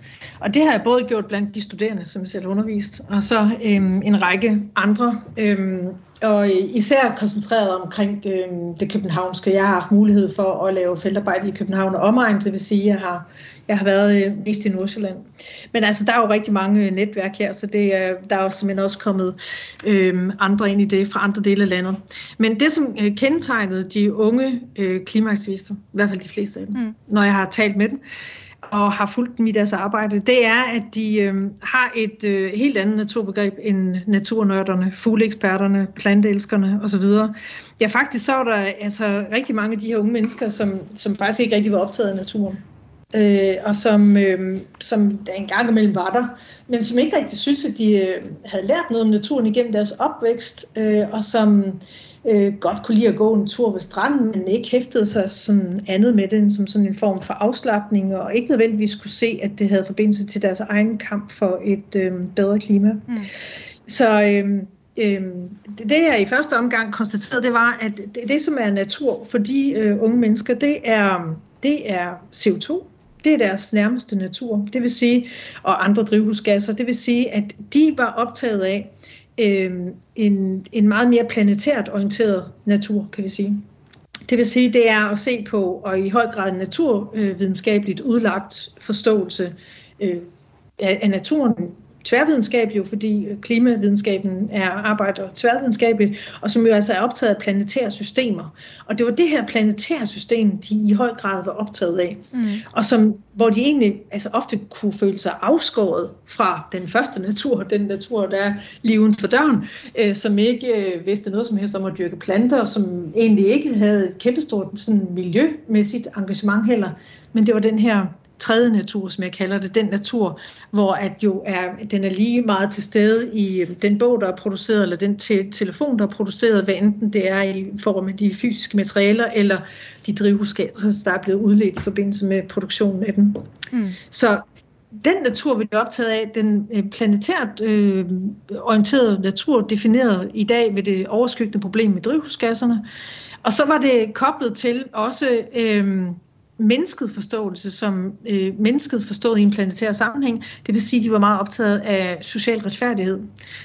og det har jeg både gjort blandt de studerende, som jeg selv undervist, og så øh, en række andre, øh, og især koncentreret omkring øh, det københavnske. Jeg har haft mulighed for at lave feltarbejde i København og omegn, det vil sige, at jeg har jeg har været øh, mest i Nordsjælland. Men altså, der er jo rigtig mange netværk her, så det er, der er jo simpelthen også kommet øh, andre ind i det fra andre dele af landet. Men det, som øh, kendetegnede de unge øh, klimaaktivister, i hvert fald de fleste af dem, mm. når jeg har talt med dem, og har fulgt dem i deres arbejde, det er, at de øh, har et øh, helt andet naturbegreb end naturnørderne, fugleeksperterne, planteelskerne osv. Ja, faktisk så var der altså rigtig mange af de her unge mennesker, som, som faktisk ikke rigtig var optaget af naturen øh, og som, øh, som der en gang imellem var der, men som ikke rigtig synes, at de øh, havde lært noget om naturen igennem deres opvækst, øh, og som øh, godt kunne lide at gå en tur ved stranden, men ikke hæftede sig sådan andet med den som sådan en form for afslappning, og ikke nødvendigvis kunne se, at det havde forbindelse til deres egen kamp for et øh, bedre klima. Mm. Så øh, øh, det jeg i første omgang konstaterede, det var, at det, det som er natur for de øh, unge mennesker, det er, det er CO2, det er deres nærmeste natur, det vil sige, og andre drivhusgasser. Det vil sige, at de var optaget af øh, en, en meget mere planetært orienteret natur, kan vi sige. Det vil sige, det er at se på, og i høj grad naturvidenskabeligt udlagt forståelse øh, af naturen tværvidenskabelig, jo, fordi klimavidenskaben er arbejder tværvidenskabeligt, og som jo altså er optaget af planetære systemer. Og det var det her planetære system, de i høj grad var optaget af, mm. og som, hvor de egentlig altså ofte kunne føle sig afskåret fra den første natur, den natur, der er liven for døren, øh, som ikke øh, vidste noget som helst om at dyrke planter, som egentlig ikke havde et kæmpestort sådan, miljø med sit engagement heller, men det var den her tredje natur, som jeg kalder det, den natur, hvor at jo er, den er lige meget til stede i den bog, der er produceret, eller den te- telefon, der er produceret, hvad enten det er i form af de fysiske materialer, eller de drivhusgasser, der er blevet udledt i forbindelse med produktionen af den. Mm. Så den natur, vi er optaget af, den øh, planetært øh, orienterede natur, defineret i dag ved det overskyggende problem med drivhusgasserne. Og så var det koblet til også øh, mennesket forståelse som øh, mennesket forstået i en planetær sammenhæng. Det vil sige, at de var meget optaget af social retfærdighed.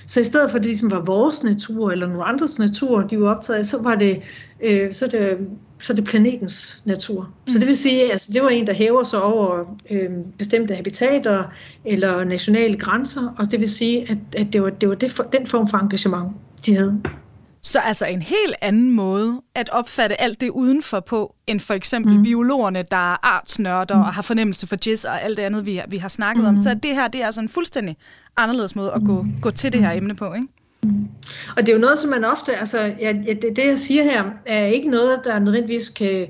Så i stedet for, at det ligesom var vores natur eller nogle andres natur, de var optaget af, så var det, øh, så det, så det planetens natur. Mm. Så det vil sige, at altså, det var en, der hæver sig over øh, bestemte habitater eller nationale grænser, og det vil sige, at, at det var, det var det for, den form for engagement, de havde. Så altså en helt anden måde at opfatte alt det udenfor på, end for eksempel mm. biologerne, der er artsnørder mm. og har fornemmelse for jizz og alt det andet, vi, vi har snakket mm. om. Så det her, det er altså en fuldstændig anderledes måde at gå, mm. gå til det her emne på, ikke? Mm. Og det er jo noget, som man ofte, altså ja, det, det jeg siger her, er ikke noget, der nødvendigvis kan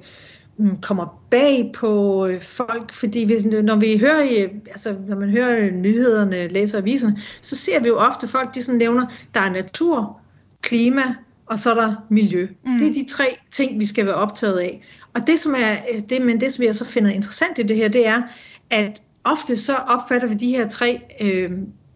mm, kommer bag på øh, folk, fordi hvis, når vi hører, altså når man hører nyhederne, læser aviserne, så ser vi jo ofte folk, de sådan nævner, der er natur, klima, og så er der miljø. Mm. Det er de tre ting, vi skal være optaget af. Og det, som er, det, men det, som jeg så finder interessant i det her, det er, at ofte så opfatter vi de her tre øh,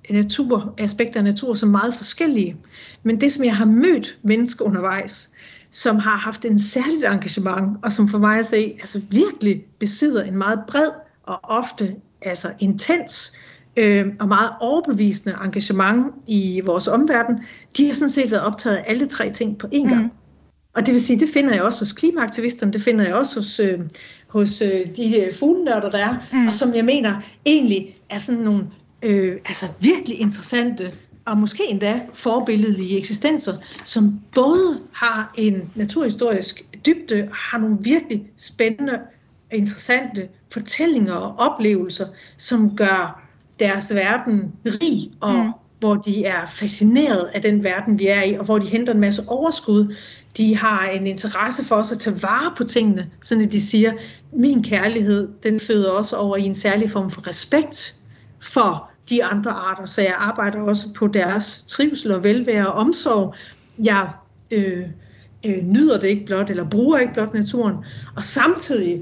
natur, aspekter af natur som meget forskellige. Men det, som jeg har mødt mennesker undervejs, som har haft en særligt engagement, og som for mig at se, altså virkelig besidder en meget bred og ofte altså intens øh, og meget overbevisende engagement i vores omverden, de har sådan set været optaget af alle tre ting på én gang. Mm. Og det vil sige, det finder jeg også hos klimaaktivisterne, det finder jeg også hos, øh, hos øh, de øh, fuglenørder, der er, mm. og som jeg mener egentlig er sådan nogle øh, altså virkelig interessante og måske endda forbilledlige eksistenser, som både har en naturhistorisk dybde og har nogle virkelig spændende, interessante fortællinger og oplevelser, som gør deres verden rig, og mm. hvor de er fascineret af den verden, vi er i, og hvor de henter en masse overskud. De har en interesse for os at tage vare på tingene, sådan at de siger, min kærlighed, den føder også over i en særlig form for respekt for de andre arter, så jeg arbejder også på deres trivsel og velvære og omsorg. Jeg øh, øh, nyder det ikke blot, eller bruger ikke blot naturen, og samtidig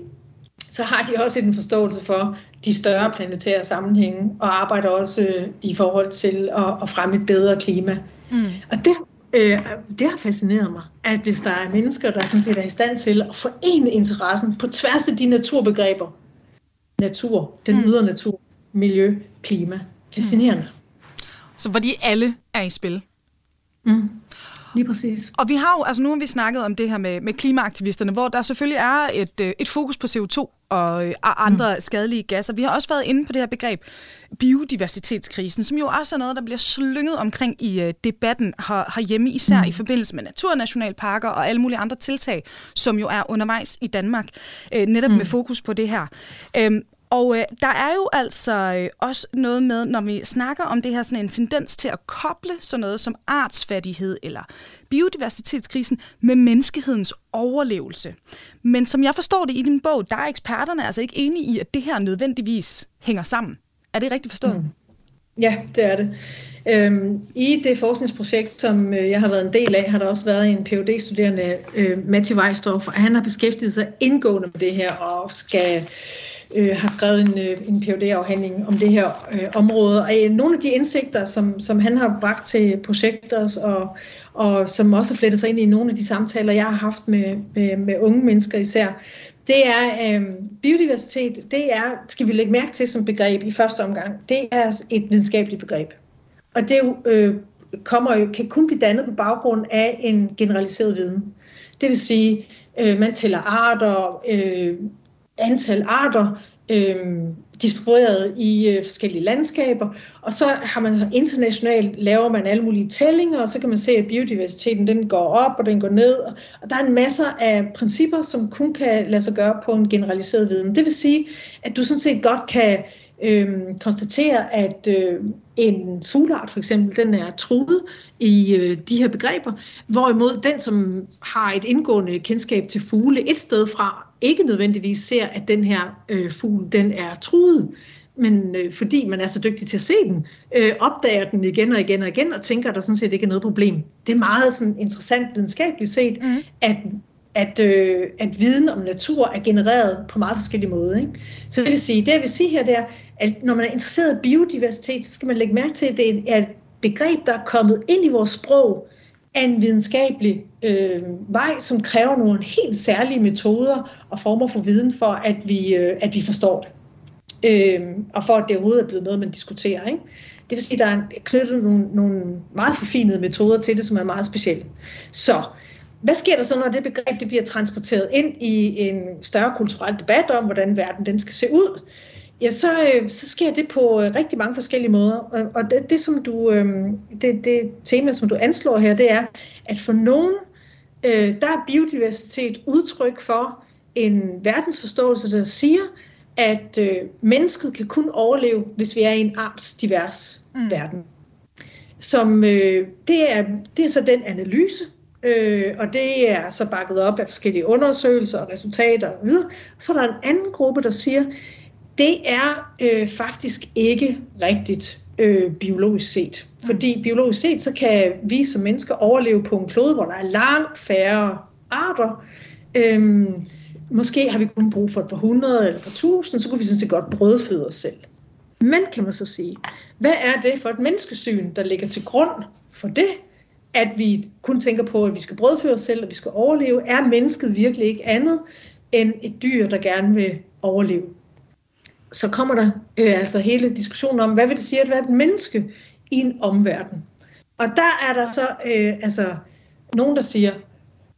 så har de også en forståelse for de større planetære sammenhænge, og arbejder også øh, i forhold til at, at fremme et bedre klima. Mm. Og det, øh, det har fascineret mig, at hvis der er mennesker, der sådan set er i stand til at forene interessen på tværs af de naturbegreber, natur, den mm. ydre natur, miljø, klima, fascinerende. Mm. Så hvor de alle er i spil. Mm. Lige præcis. Og vi har jo, altså nu har vi snakket om det her med, med klimaaktivisterne, hvor der selvfølgelig er et, øh, et fokus på CO2 og, øh, og andre mm. skadelige gasser. Vi har også været inde på det her begreb biodiversitetskrisen, som jo også er noget, der bliver slynget omkring i uh, debatten her, herhjemme, især mm. i forbindelse med naturnationalparker og alle mulige andre tiltag, som jo er undervejs i Danmark, uh, netop mm. med fokus på det her. Um, og øh, der er jo altså øh, også noget med, når vi snakker om det her, sådan en tendens til at koble sådan noget som artsfattighed eller biodiversitetskrisen med menneskehedens overlevelse. Men som jeg forstår det i din bog, der er eksperterne altså ikke enige i, at det her nødvendigvis hænger sammen. Er det rigtigt forstået? Mm. Ja, det er det. Øhm, I det forskningsprojekt, som øh, jeg har været en del af, har der også været en phd studerende øh, Matti Weisdorf, og han har beskæftiget sig indgående med det her og skal øh, har skrevet en, øh, en phd afhandling om det her øh, område. Og øh, nogle af de indsigter, som, som han har bragt til projekter, og, og som også har flettet sig ind i nogle af de samtaler, jeg har haft med, med, med unge mennesker især, det er øh, biodiversitet, det er, skal vi lægge mærke til som begreb i første omgang, det er et videnskabeligt begreb. Og det øh, kommer jo, kan kun blive dannet på baggrund af en generaliseret viden. Det vil sige, øh, man tæller arter, øh, antal arter øh, distribueret i øh, forskellige landskaber, og så har man internationalt laver man alle mulige tællinger, og så kan man se, at biodiversiteten den går op og den går ned, og der er en masse af principper, som kun kan lade sig gøre på en generaliseret viden. Det vil sige, at du sådan set godt kan øh, konstatere, at øh, en fugleart for eksempel, den er truet i øh, de her begreber, hvorimod den, som har et indgående kendskab til fugle et sted fra, ikke nødvendigvis ser, at den her øh, fugl den er truet, men øh, fordi man er så dygtig til at se den, øh, opdager den igen og igen og igen, og tænker, at der sådan set ikke er noget problem. Det er meget sådan interessant videnskabeligt set, mm. at at, øh, at viden om natur er genereret på meget forskellige måder. Ikke? Så det vil sige, det jeg vil sige her, det er, at når man er interesseret i biodiversitet, så skal man lægge mærke til, at det er et begreb, der er kommet ind i vores sprog af en videnskabelig øh, vej, som kræver nogle helt særlige metoder og former for viden for, at vi, øh, at vi forstår det. Øh, og for at det overhovedet er blevet noget, man diskuterer. Ikke? Det vil sige, at der er knyttet nogle, nogle meget forfinede metoder til det, som er meget specielle. Så hvad sker der så, når det begreb det bliver transporteret ind i en større kulturel debat om, hvordan verden den skal se ud? Ja, så, øh, så sker det på øh, rigtig mange forskellige måder. Og, og det, det, som du, øhm, det, det tema, som du anslår her, det er, at for nogen, øh, der er biodiversitet udtryk for en verdensforståelse, der siger, at øh, mennesket kan kun overleve, hvis vi er i en artsdivers mm. verden. Som, øh, det, er, det er så den analyse, øh, og det er så bakket op af forskellige undersøgelser og resultater og videre. Så er der en anden gruppe, der siger, det er øh, faktisk ikke rigtigt øh, biologisk set. Fordi biologisk set, så kan vi som mennesker overleve på en klode, hvor der er langt færre arter. Øhm, måske har vi kun brug for et par hundrede eller par tusind, så kunne vi sådan set godt brødføde os selv. Men kan man så sige, hvad er det for et menneskesyn, der ligger til grund for det? At vi kun tænker på, at vi skal brødføre os selv, og vi skal overleve. Er mennesket virkelig ikke andet end et dyr, der gerne vil overleve? Så kommer der øh, altså hele diskussionen om, hvad vil det sige at være et menneske i en omverden. Og der er der så øh, altså nogen, der siger,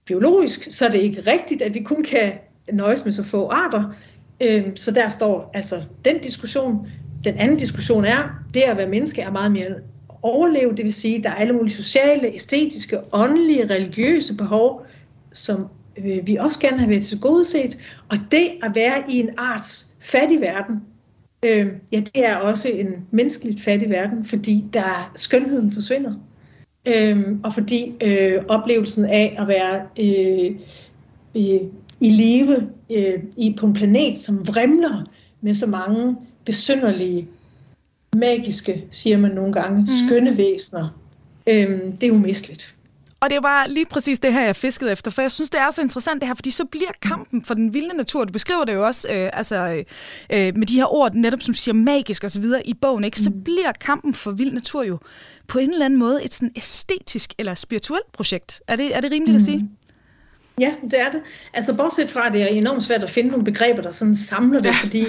biologisk, så er det ikke rigtigt, at vi kun kan nøjes med så få arter. Øh, så der står altså den diskussion. Den anden diskussion er, det at være menneske er meget mere overleve, det vil sige, at der er alle mulige sociale, æstetiske, åndelige, religiøse behov, som øh, vi også gerne har været til gode set. Og det at være i en arts fattig verden, øh, ja, det er også en menneskeligt fattig verden, fordi der skønheden forsvinder. Øh, og fordi øh, oplevelsen af at være øh, øh, i live øh, i, på en planet, som vrimler med så mange besynderlige, magiske, siger man nogle gange, mm. skønne væsener, øh, det er umisteligt. Og det bare lige præcis det her, jeg fiskede efter, for jeg synes, det er så interessant det her, fordi så bliver kampen for den vilde natur, du beskriver det jo også, øh, altså øh, med de her ord, netop som siger magisk og så videre i bogen, ikke? så mm. bliver kampen for vild natur jo på en eller anden måde et sådan æstetisk eller spirituelt projekt. Er det, er det rimeligt mm. at sige? Ja, det er det. Altså bortset fra, at det er enormt svært at finde nogle begreber, der sådan samler det, fordi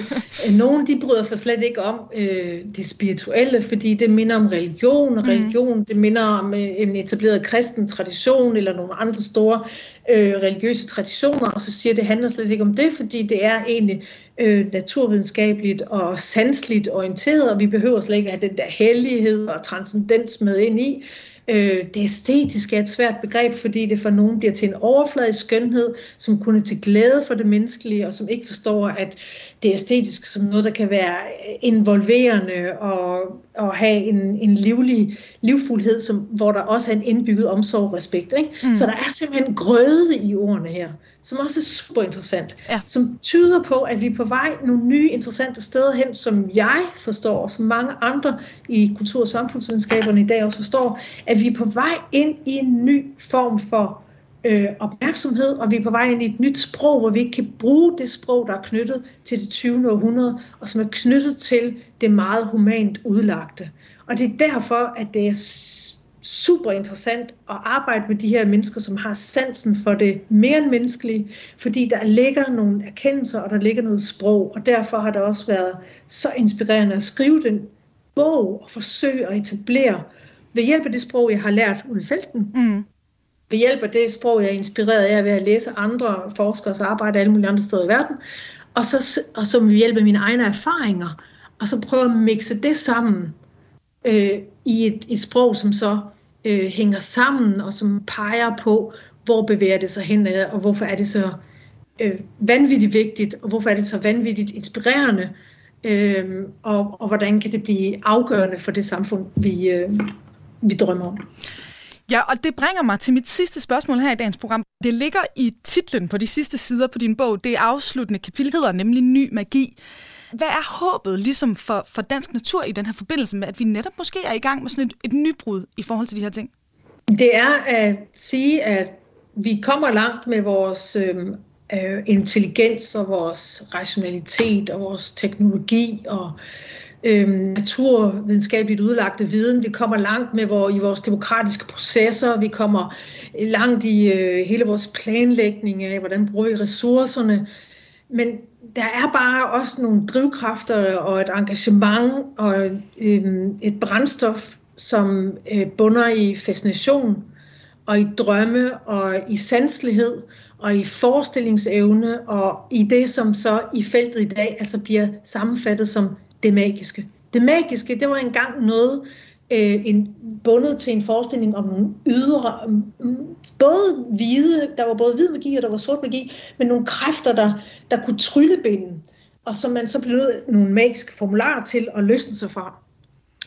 øh, nogen de bryder sig slet ikke om øh, det spirituelle, fordi det minder om religion, og mm. religion mm. det minder om øh, en etableret kristen tradition, eller nogle andre store øh, religiøse traditioner, og så siger, at det handler slet ikke om det, fordi det er egentlig øh, naturvidenskabeligt og sansligt orienteret, og vi behøver slet ikke have den der hellighed og transcendens med ind i. Øh, det æstetiske er et svært begreb, fordi det for nogen bliver til en overfladisk skønhed, som kun er til glæde for det menneskelige, og som ikke forstår, at det er æstetisk som noget, der kan være involverende og, og have en, en livlig livfuldhed, som, hvor der også er en indbygget omsorg og respekt. Ikke? Mm. Så der er simpelthen grøde i ordene her som også er super interessant, ja. som tyder på, at vi er på vej nogle nye interessante steder hen, som jeg forstår, og som mange andre i kultur- og samfundsvidenskaberne i dag også forstår, at vi er på vej ind i en ny form for øh, opmærksomhed, og vi er på vej ind i et nyt sprog, hvor vi ikke kan bruge det sprog, der er knyttet til det 20. århundrede, og som er knyttet til det meget humant udlagte. Og det er derfor, at det er super interessant at arbejde med de her mennesker, som har sansen for det mere end menneskelige, fordi der ligger nogle erkendelser, og der ligger noget sprog, og derfor har det også været så inspirerende at skrive den bog og forsøge at etablere ved hjælp af det sprog, jeg har lært ud i felten, mm. ved hjælp af det sprog, jeg er inspireret af ved at læse andre forskers arbejde alle mulige andre steder i verden, og så, og så ved hjælp af mine egne erfaringer, og så prøve at mixe det sammen øh, i et, et sprog, som så øh, hænger sammen, og som peger på, hvor bevæger det sig hen, og hvorfor er det så øh, vanvittigt vigtigt, og hvorfor er det så vanvittigt inspirerende, øh, og, og hvordan kan det blive afgørende for det samfund, vi, øh, vi drømmer om. Ja, og det bringer mig til mit sidste spørgsmål her i dagens program. Det ligger i titlen på de sidste sider på din bog. Det afsluttende kapitel hedder nemlig Ny Magi. Hvad er håbet ligesom for, for dansk natur i den her forbindelse med, at vi netop måske er i gang med sådan et, et nybrud i forhold til de her ting? Det er at sige, at vi kommer langt med vores øhm, øh, intelligens og vores rationalitet og vores teknologi og øh, naturvidenskabeligt udlagte viden. Vi kommer langt med hvor, i vores demokratiske processer. Vi kommer langt i øh, hele vores planlægning af, hvordan bruger vi ressourcerne. Men der er bare også nogle drivkræfter og et engagement og øh, et brændstof, som øh, bunder i fascination og i drømme og i sanselighed og i forestillingsevne og i det, som så i feltet i dag altså bliver sammenfattet som det magiske. Det magiske, det var engang noget, øh, en, bundet til en forestilling om nogle ydre, mm, mm, både hvide, der var både hvid magi og der var sort magi, men nogle kræfter, der, der kunne tryllebinde, og som man så blev nødt nogle magiske formularer til at løsne sig fra.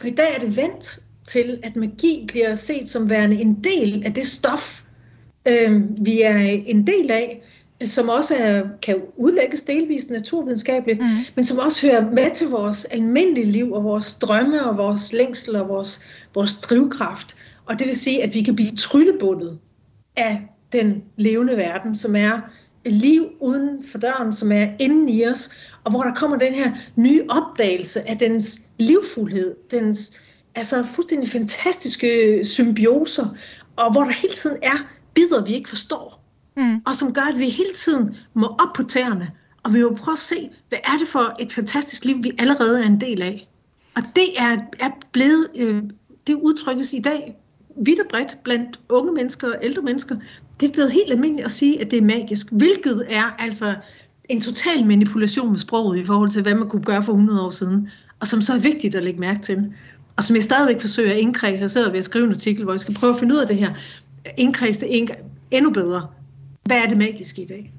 Og i dag er det vendt til, at magi bliver set som værende en del af det stof, øh, vi er en del af, som også er, kan udlægges delvist naturvidenskabeligt, mm. men som også hører med til vores almindelige liv og vores drømme og vores længsel og vores, vores drivkraft. Og det vil sige, at vi kan blive tryllebundet af den levende verden, som er liv uden for døren, som er inden i os, og hvor der kommer den her nye opdagelse af dens livfuldhed, dens altså fuldstændig fantastiske symbioser, og hvor der hele tiden er bidder, vi ikke forstår mm. og som gør, at vi hele tiden må op på tæerne, og vi må prøve at se, hvad er det for et fantastisk liv, vi allerede er en del af. Og det er, er blevet, øh, det udtrykkes i dag vidt og bredt blandt unge mennesker og ældre mennesker. Det er blevet helt almindeligt at sige, at det er magisk, hvilket er altså en total manipulation med sproget i forhold til, hvad man kunne gøre for 100 år siden, og som så er vigtigt at lægge mærke til. Og som jeg stadigvæk forsøger at indkredse. Jeg sidder ved at skrive en artikel, hvor jeg skal prøve at finde ud af det her. Indkredse det endnu bedre. Hvad er det magiske i dag?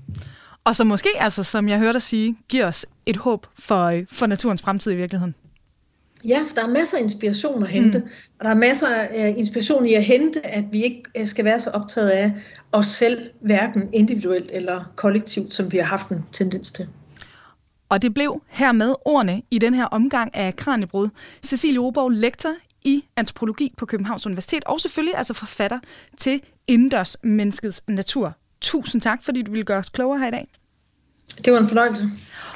Og så måske, altså, som jeg hørte dig sige, giver os et håb for, for naturens fremtid i virkeligheden. Ja, for der er masser af inspiration at hente, mm. og der er masser af inspiration i at hente, at vi ikke øh, skal være så optaget af os selv, hverken individuelt eller kollektivt, som vi har haft en tendens til. Og det blev hermed ordene i den her omgang af Kranjebrud. Cecilie Oborg, lektor i antropologi på Københavns Universitet, og selvfølgelig altså forfatter til Indendørs Menneskets Natur. Tusind tak, fordi du ville gøre os klogere her i dag. Det var en fornøjelse.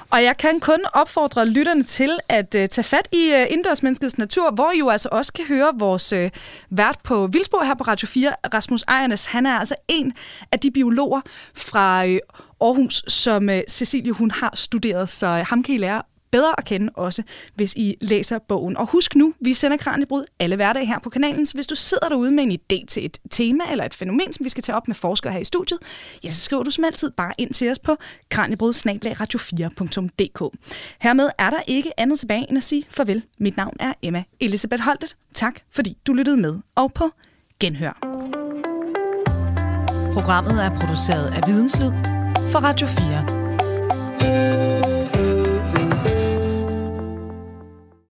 Og jeg kan kun opfordre lytterne til at uh, tage fat i uh, Indendørsmenneskets Natur, hvor I jo altså også kan høre vores uh, vært på Vildsborg her på Radio 4, Rasmus Ejernes. Han er altså en af de biologer fra uh, Aarhus, som uh, Cecilie hun har studeret, så uh, ham kan I lære bedre at kende også, hvis I læser bogen. Og husk nu, vi sender Kranjebrud alle hverdage her på kanalen, så hvis du sidder derude med en idé til et tema eller et fænomen, som vi skal tage op med forskere her i studiet, ja, så skriver du som altid bare ind til os på kranjebrud-radio4.dk. Hermed er der ikke andet tilbage end at sige farvel. Mit navn er Emma Elisabeth Holtet. Tak fordi du lyttede med, og på genhør. Programmet er produceret af Videnslyd for Radio 4.